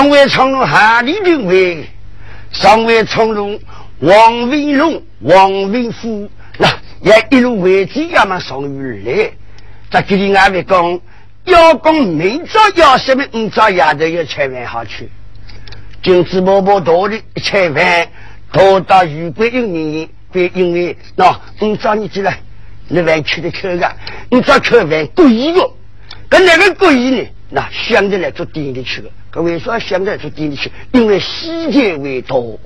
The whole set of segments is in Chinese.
上位长龙哈里军位，上位长龙王文龙、王文虎，那也一路为这样嘛上于来。在这里俺们讲，要讲明早要什么五早丫头要吃饭好吃，金子宝宝多的吃饭，多到余贵有人别因为那五早你进来，那饭吃的口感，五早吃饭故意的，跟那个故意呢？那想着来做店里去的，可为啥想着来做店里去？因为细节为多，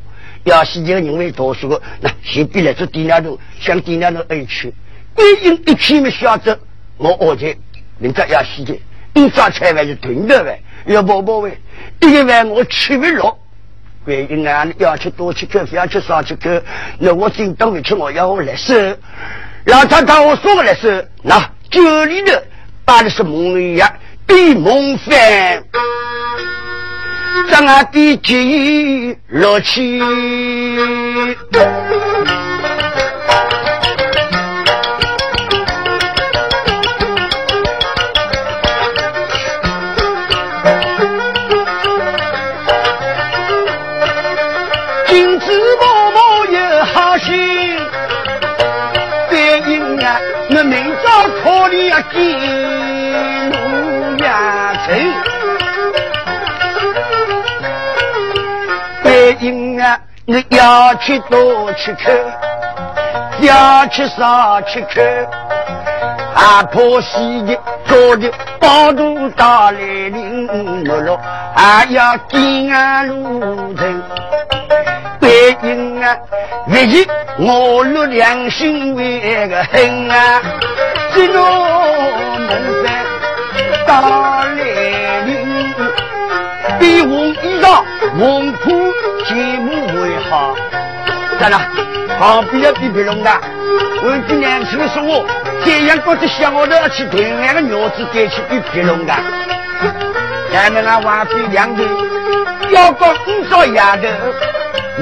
要细节人为多，说那先别来做店里头，想店里头而去，归因一批么晓得我而且人家要细节，一早吃饭就囤的饭，要宝宝饭，一个饭我吃不落，归因啊要吃多吃口，不要吃少吃口，那我今等回去我要我来收，让他当我说我来收，那酒里头摆的是梦一样。比梦翻，张俺的记落去。金子默默有好心，你要吃多吃口，要吃少吃口。阿婆洗的做的包肚大来零落落，还要金安路程。白银啊，日日我入良心为个恨啊，这种梦在大。比红衣裳，红裤节目为好。咋了？旁边要比别龙的。我今年轻说我这样觉得像我都要去另两个鸟子再去比别龙的。咱们那王妃两个要个五少丫头，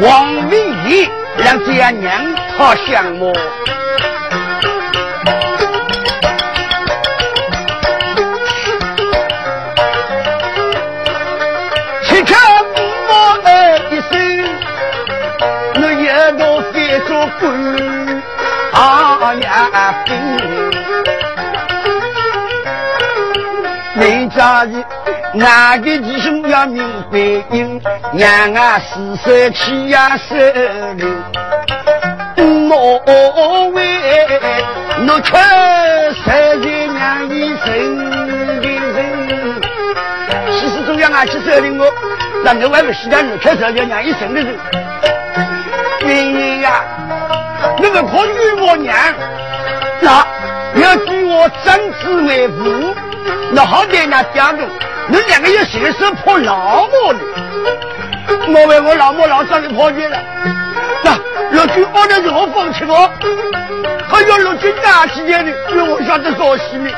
王明义让这样娘好相我。的哪个弟兄要明白？应让俺四十七呀十六，莫为我吃十几娘一生的人，其实中央啊去收留我，那我还不是让你吃十几娘一生的人？原因呀。那个可女我娘，那要比我长子为父，那好歹那家中，你两个要谁是破老母的？我为我老母老早就破绝了。那陆军二的是我放弃我，还要陆军大几年的，让我晓得做戏呢。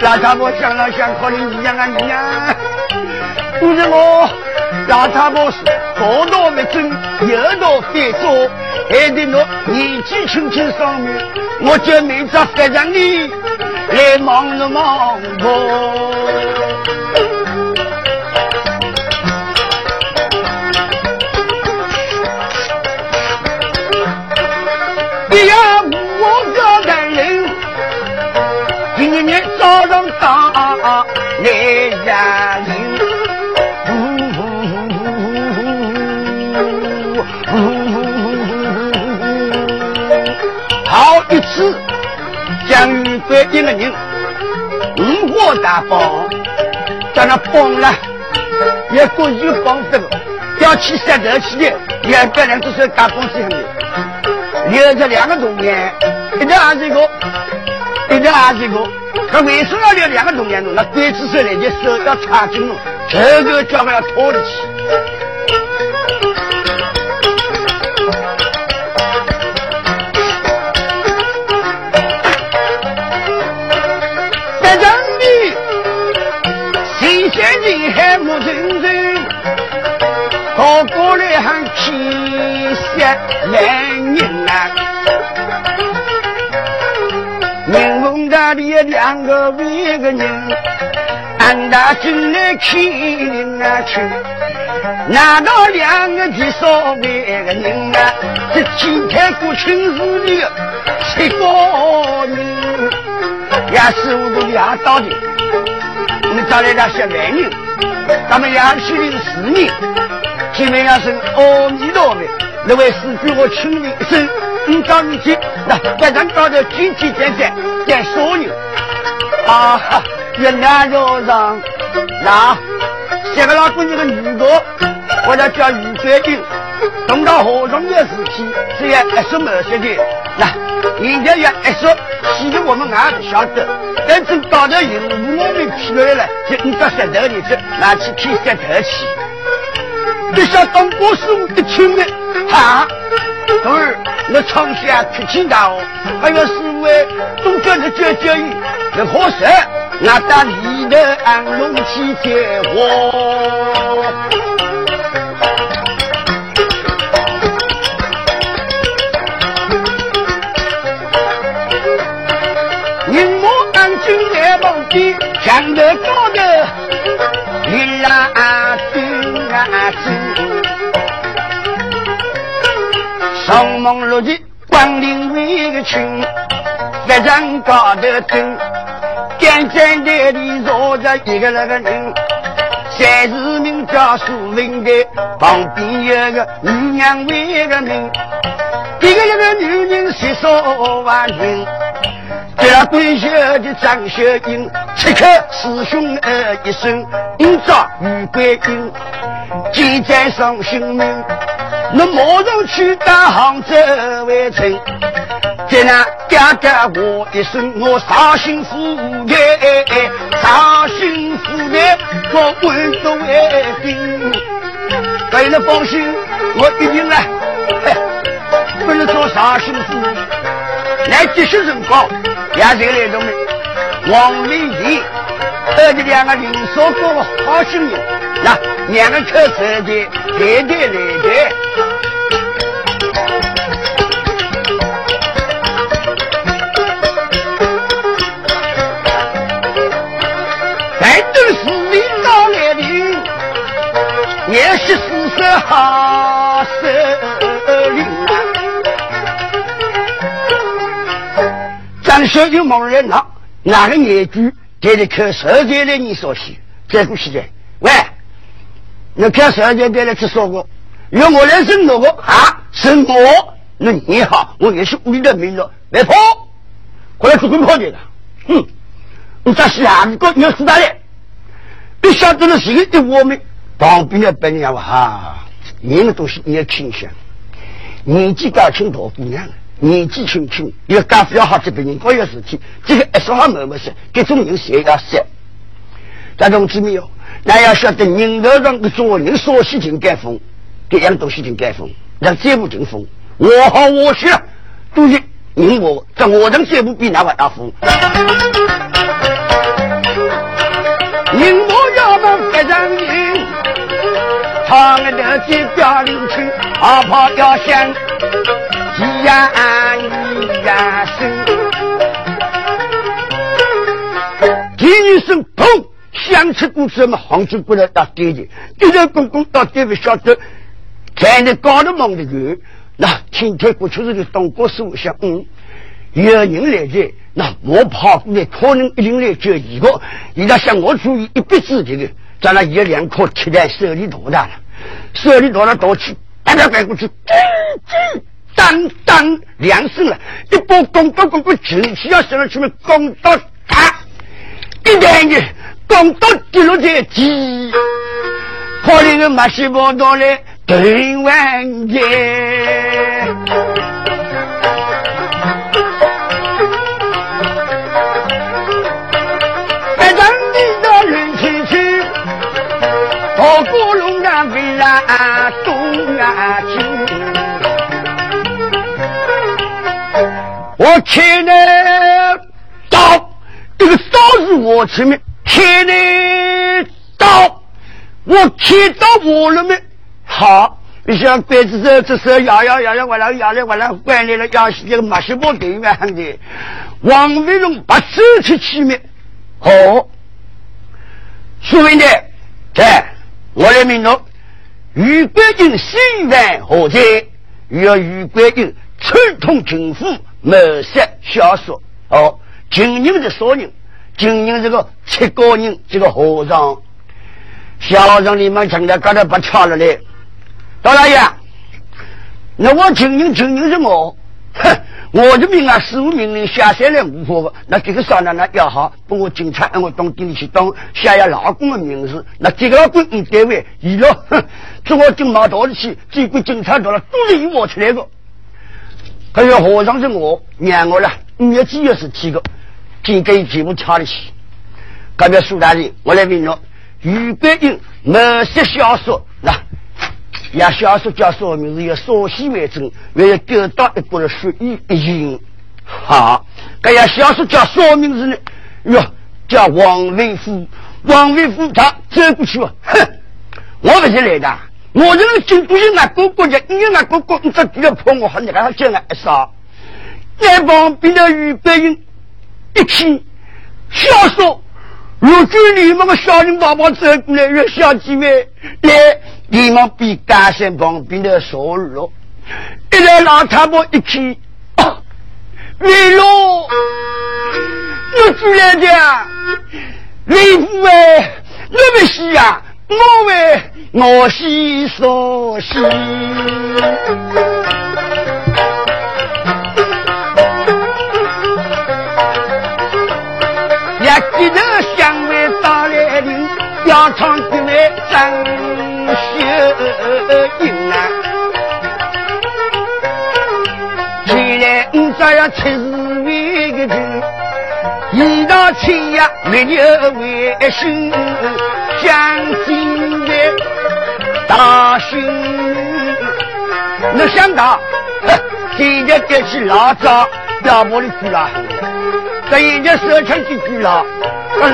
那他婆想了想，可能一样啊一样。不是我，让他婆是多多没争，有多非做。还得我年纪轻轻上面，我就明早发让你来忙了忙我。哎呀，我个男人，今年早上打来人。将遇到一个人，五花大绑，在那绑了，也故意绑这个，要去杀头去的，两个两只手打绑子上面，留着两个铜钱，一条二十个，一条二十个，他为什么要留两个铜钱呢？那刽子手来就手要插进了，这个叫要拖得起。到过来喊天下男人啊！民风大的两个为个人，俺大进来看啊去，难道两个的所谓个人啊，这天天过亲事里谁个人？也是我都俩到的，你找来那些男人，咱们两千零四年，前面要是阿弥陀佛，那位师傅我请你一声，你找你去，那晚上搞的具体简单，带所有啊哈。越南肉上，那写个老姑娘的女的，我叫叫于桂英，等到河中的事情，只要一说某些的，那人家要一说，其实我们也不晓得。但是到了有我们出来了，就你到石头里去拿去看石头去。你想当国师傅的亲人，哈？儿，我从小出清大哦，还有师傅哎，都叫你教教育，那合适。那打你的安龙起结火，银幕安静在旁边，墙头落的光临围个群，一张高头灯。简简单单坐着一个那个人，三字名叫苏文的，旁边有个女娘为个名，一个一个女人十说万人，这对秀的张秀英，此刻师兄儿一声，应召玉桂英，记在上心名，那马上去打杭州围城。在那家家我一声，我伤心苦的，伤心苦的，我温度为定。为了放心，我一定来，不能做伤心苦。来继续人光，也这个来着没？王维义，二这两个人说过好心人，那两个可是的，对对对对。也是四十好手灵，张小就猛人了，哪个眼珠给你看手机的你说起，再过去的，你看手机别来去说过，由我来认那个啊，认我，那你好，我也是屋里的名了，别跑，过来出棍跑你的，哼，你这下一个你要死大嘞，你晓得了谁的我们？旁边的别人话哈，人的东西你要倾向，年纪大轻大姑娘，年纪轻轻要干不要好这别人搞一个事情，这个一说话没没事，这种人谁要杀？大同志没有？那要晓得人头上的做人说事情该封，这样东西情该封，让节目进封，我好我学，都是人我在我这节目比那个要封。人我要么非常人。他们的去表领情，阿婆要想一呀一呀声，第一声砰响起鼓子嘛，杭州过来打爹的，一人公公打爹不晓得，在那高头忙的个，那今天过去这个东国师傅想，嗯，有人来的，那我跑过来，可能一定来救一个，你要向我注意一笔之的。在那一两颗铁蛋手里多大了？手里多了多起，大家翻过去，叮叮当当两声了，一波弓刀弓弓进去要上去嘛，弓刀打，一点的弓刀跌落在地，跑那个马西跑到来对完结。过龙啊，飞啊，东啊，西。我看呢刀，这个刀是我前面看呢刀，我看到我了没？好，你像鬼子这这时摇摇摇摇，我来摇来我来，关来了，要这个马西波对面的王维龙把手去前面，好。苏文的，在我来命令，余国英西南何在？要与国英串通政府，谋杀小说。哦，今年的少人，今年这个七个人，这个和尚，小让你们强调，刚才不差了嘞。大老爷，那我今年今年是我，哼。我的命啊，事务命令下山来无法的。那这个商量呢要好，把我警察让我当店里去当下下老公的名字。那这个官你单位，伊了，哼，这我就毛到的去，这个警察到了都是由我出来的。还有和尚是我娘我了，五月几月是几个？今给节目差的去。隔壁苏大人，我来问了，余国英某些小说那。也小说叫说明是以少西为准，为了得到一个的属于一行。好，这样小说叫说明是呢，哟，叫王维夫，王维夫他走过去了，哼，我不是来的，我这个京都人啊，哥哥家，你俺哥哥，你这第二破我，你还要叫俺杀？那旁边的余白英一起小说，如今你们个小人爸爸走过来，越小几位来。你们比干山旁边的少了，一来老太婆一起，为了我居然讲，为父哎，我不是啊，我为我是所喜，也记得香味打来临，要唱的来张秀。英啊，前来五十要七十位个军，一到七呀没有为心，相信的大勋。没想到，今天这是老早要不的去了，这一年收成就去了，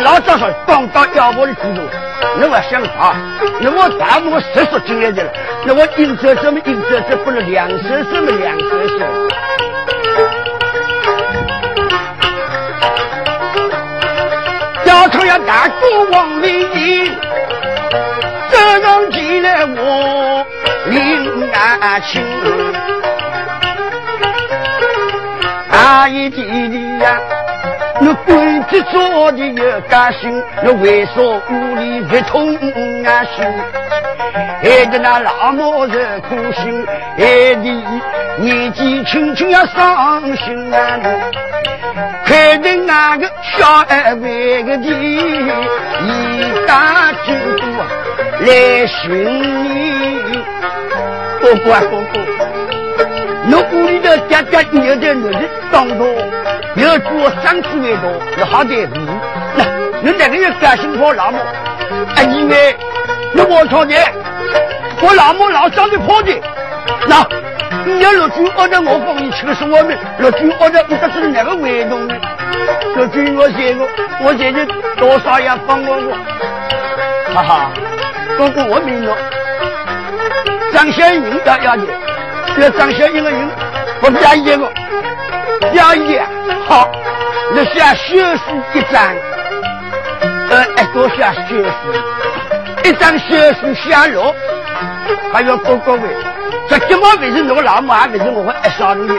老早说刚到要不的去了。那我想法，那我大我十说进来的了，那我应着什么应着这不能两手什么两手手。要朝要大国王明义，这让进来我领安亲，阿姨弟弟呀。我官职做的有干心，我为啥屋里不通安心？害得那老母子苦心，害得年纪轻轻要伤心啊！害得那个小孩为个的，一大军都来寻你，哥哥啊哥哥，我屋里的爹爹有点儿子当多。有做三次为多，有好点路。那你那个月干心破老母，啊，因为你我操你，我老母老长的破的。那你要落句我的我帮你吃个是我们落句我的，你这是哪个为动呢？落句我写个，我写的多少也帮我我。哈哈，哥哥我明了。张小英要要的，要张小英的英，我不加一个，加一。好，那下血书一张，呃，一个下血书，一张血书下落，还要哥哥喂，这怎么为是那个老母还为是我会爱上你？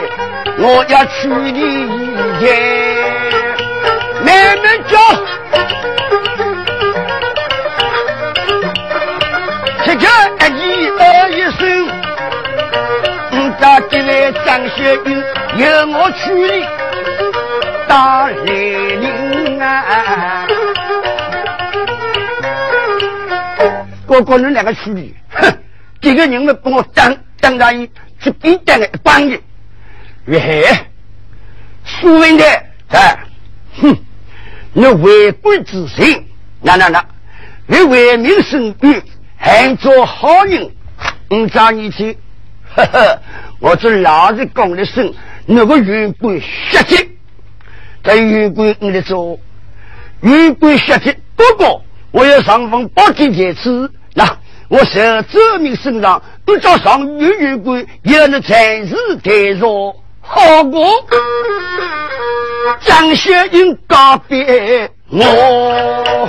我要娶你一天，慢慢叫，七天一二一声，因为张学友由我娶你。大来临啊！哥哥，你两个处理？哼，这个人们帮我当当大爷，是必当的帮的。喂，苏文的，哎，哼，你为官之心，那那那，你为民生育，还做好人，唔找你去。呵呵，我这老子讲的声，那个员官血气。在玉桂你的做，玉桂下天不过，我要上峰八天在此，那我受这名身上，不找上玉玉桂，也能暂时代弱。好过张学英告别我。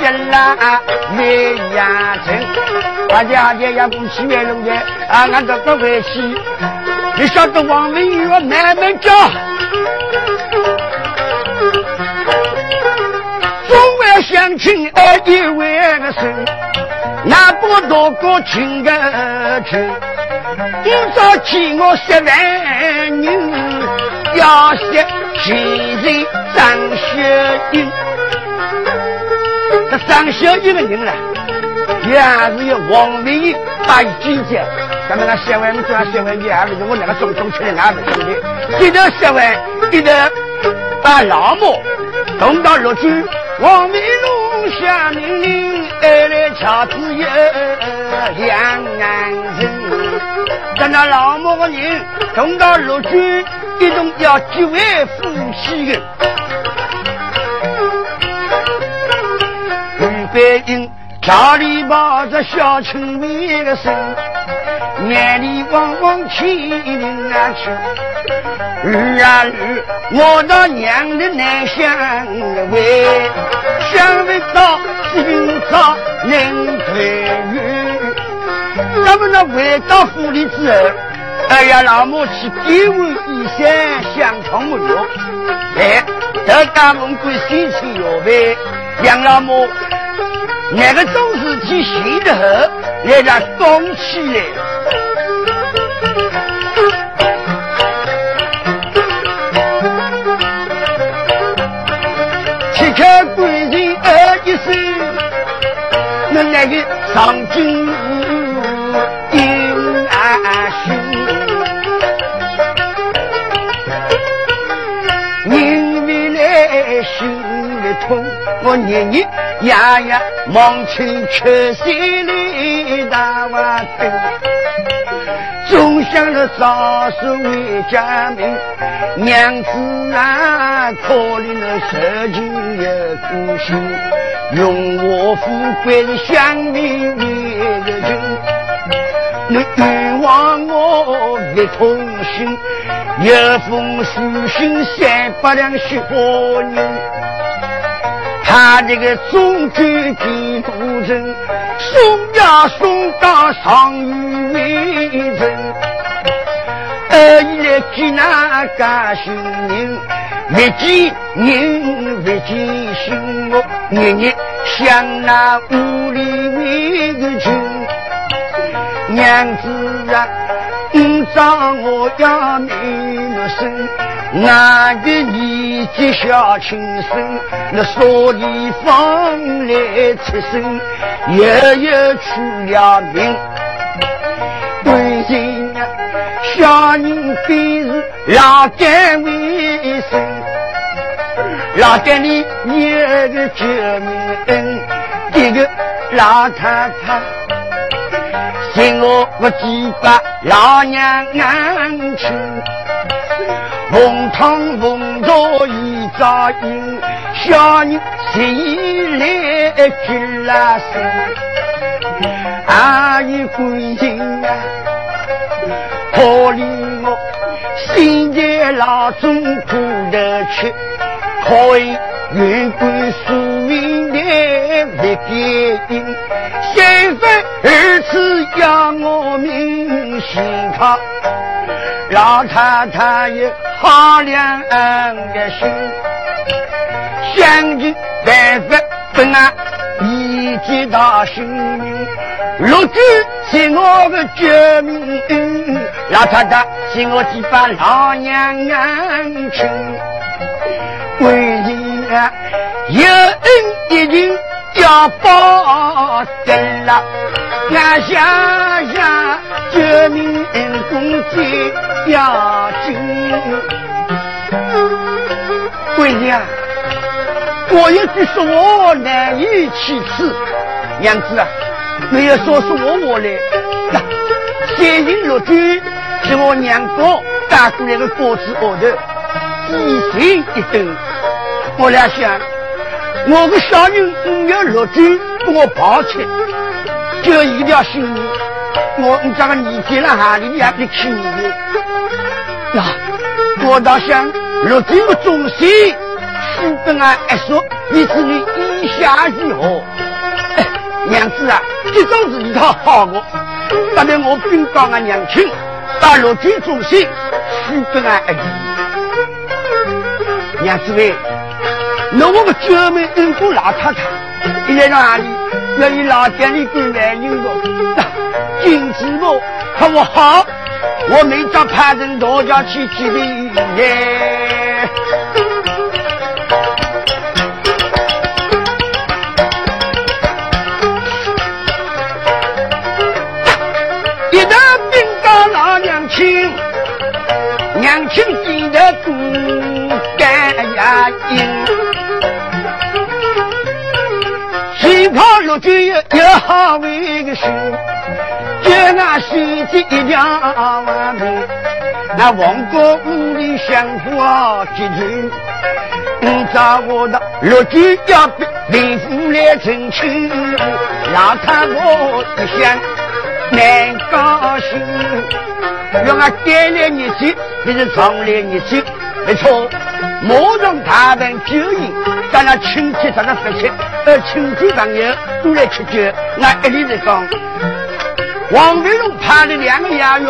人死了为压城，大家也也不去外路的啊，俺这不回去。你晓得王文玉慢慢叫，中外相亲爱一位个生，那不多过亲个亲，今朝请我十万人，要写前人张学英。这张学英的人呢，也还是有王文玉把记者。咱们那写完，们做写完，你还不是我两个总总出来，俺不兄弟，一头写完，一头把老母送到陆军，王明龙下命令，二来桥子有两岸人，等那老母的人送到陆军，一同要结为夫妻的，预备营家里抱着小青梅的身。眼里汪汪气灵啊去，儿啊儿，我到娘的南乡为，想不到今朝能团圆。咱们那回到府里之后，哎呀，老母去点碗衣衫，香肠没有，哎，这大门关心情要呗，杨老母那个种事体行得好，来让动起来。看官人二一声，我那个上京应安心，因为来心里痛，我日日夜夜忙请吃西里大碗粥，总想着早日为家门。娘子啊，可怜的受尽有苦心，用我富贵的香命为个情。你冤枉我一痛心，一封书信三百两雪花银。他这个中州地图人，送呀送到上虞为城。二一来见那个新人，未见人未见心，我日日想那屋里为个亲。娘子啊，今朝我要你么生，那个年纪小轻生，那啥地方来出生，又有出了名，关心啊。小人非是老干为生，老干里有个救命恩，一个老太太，请我我几把老娘安亲，红汤红茶一早饮，小人心来聚了身，阿姨关心啊。可怜我现在老中苦得去，可以远观宿命的不变因，相反儿子叫我命心靠，老太太有好良的心，想尽办法本啊一见到性命。陆军是我的救命恩，老太太是我几把老娘亲。为，有恩一定要报得了，俺想想救命恩公最要紧。为人啊，我有句说我难以启齿，娘子啊。没有说是我我来，呀，先行入住是我娘哥带过来的果子窝头，一心一等。我俩想，我的小人没有入住，给我抱起，就一条心。我你这个年纪了，哈里也不去你呀，我倒想入住的中心，书本啊一说，你是你。里下雨哦。娘子啊，这种事一套好过，但得我禀告俺娘亲，把陆军主席许给俺而已。娘子喂，那我们专门恩公老太太，现在哪里？要与老店里跟男人的，金子我可我好，我没找派人到家去接的耶。跑路就有有好为个事，就那西子一条完美，那王国五里香火集中，你找我的陆军要兵符来争取，让他我一想难高兴，让俺改来日子，你是上来日子，没错。莫让他们酒饮，咱那亲戚咱那发亲，呃，亲戚朋友都来吃酒。那一里的讲，王维龙派了两个衙役，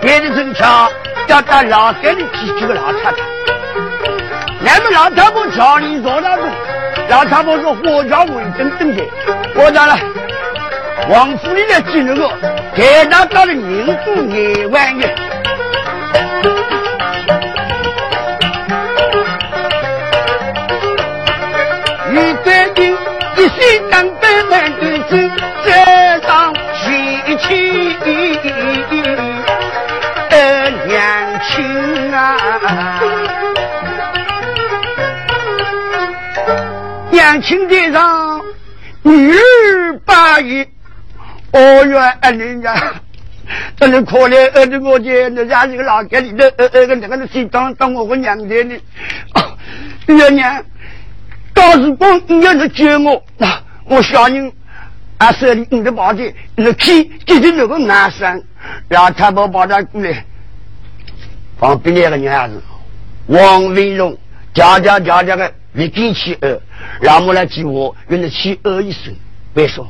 别的正巧要到老山里去几个老太太。那么老太婆家里坐那个，老太婆说我家卫生等的，我讲了，王府里的几那个，给他到了民富一万元。一心当百万的子，这上喜气的娘亲啊！娘亲的上女儿八一，哦哟，人家真是可怜，儿子我见人家这个老家里的儿儿个那个是当当我个娘家的，娘娘。到时光你要是救我，那我小人啊手里你的宝剑，你去接近那个男生，让他把把他过来。旁边那个女孩子王文荣，家家家家的立定起二，然后来接我，用得起二一声。别说，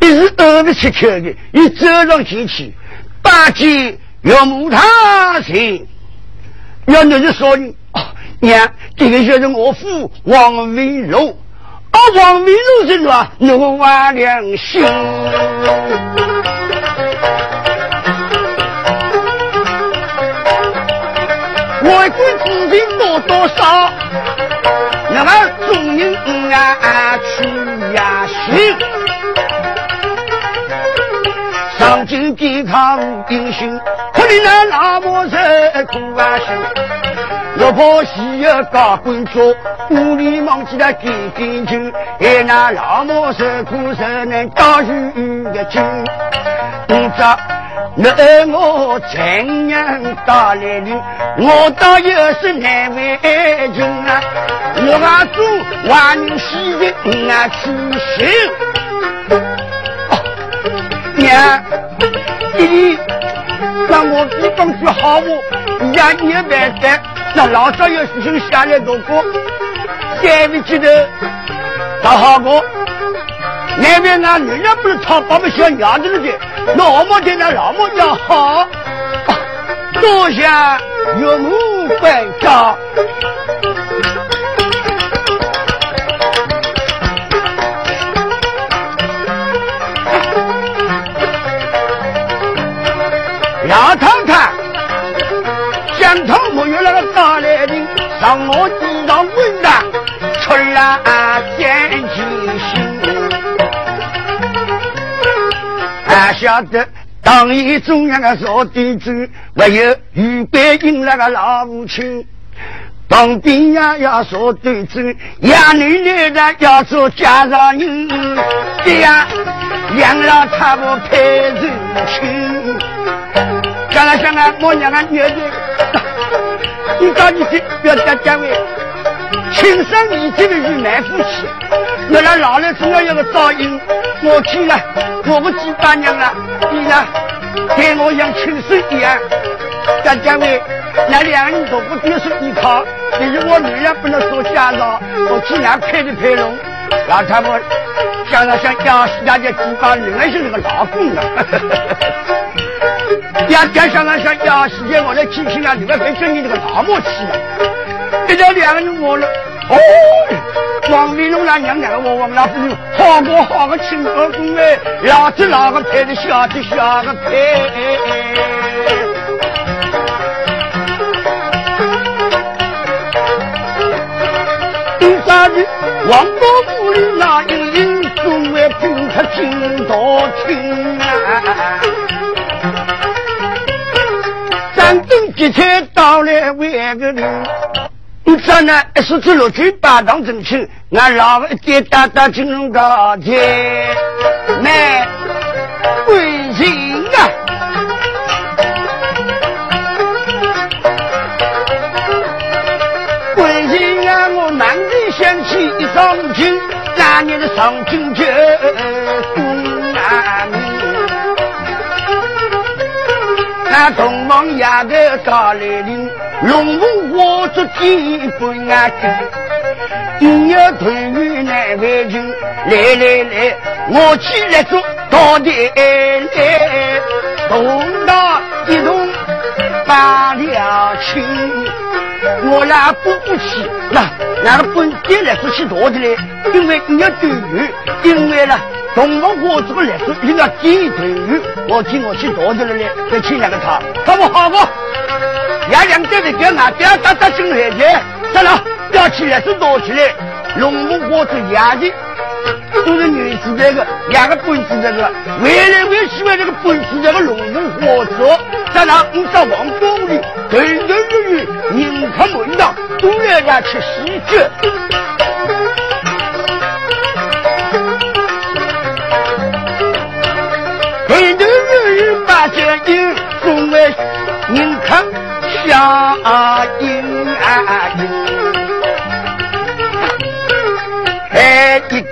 一是二不吃口的，一走上前去，大姐要母他行，要你是说你。娘，这个就是我父王维龙，啊，王维龙是说怒挖良心，我管自己多多少，那么众人啊去呀行，上京抵抗英雄，可怜那老母是苦啊心。我怕西有高官做，屋里忘记了给给酒，害那老母受苦受难，当许个酒。不知你爱我怎样打来的，我倒有是难为情啊！我还做万喜的啊，去行。娘，你让我比方句好话，一年半载。那老早有事情下来多过，三位记得打好过。那边那女人不是讨爸爸小娘子的，老母亲那老母要好，多下岳母关照。老太太。晓得当一中央的扫地主，还有预备迎那个老母亲。当兵呀要扫地主，养女女的要做家上人，这样养老太婆配人亲。想啊想啊，我娘啊女的。你赶紧去，不要讲讲位，亲生你这个是难夫妻，那那老了总要有个照应。我去了，我不记大娘了，你呢，跟我像亲生一样。讲讲位，那两人都不就是依靠，但是我女儿不能做家长，我去让配的配拢。让他们想了想，要是大家几把人还是那个老公的。要加上了想，要时间我来亲亲啊，你们会跟你这个老母去了。这叫两个人我了。哦，王维龙那娘娘个我王老夫人，好个好个亲二公哎，老子老个配的小子小个配。王伯府里那一人，总为兵他听到听啊！战争集团到来为个人，咱呢是只落去八当正清，俺老一爹大大金龙高街卖贵人啊！想起一上京，那年的上京就东南门，那东王衙的大来临，龙凤花烛天不安定，你要团圆难为情，来来来，我起来做到底来，同到一同把了亲，我俩不不起那。那个本地来说去多的嘞，因为你要对鱼，因为呢，东方我这个来说你要低对鱼，我听我去多的了嘞，再请两个他，他不好不？要两个的给俺不要打打进来去，算了，要起来是多起来，龙母我是压的。都是女子这个，两个本子这个，未来我希望这个本子这个龙凤火车，在那五到王宫里，人人日日人客门道，都来家吃喜酒。人人日日把酒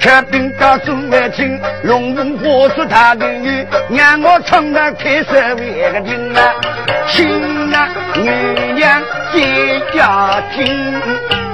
哎，一颗冰刀送来亲，龙凤花烛他的女，让我唱个开塞为个听啊，亲啊，女娘接家亲。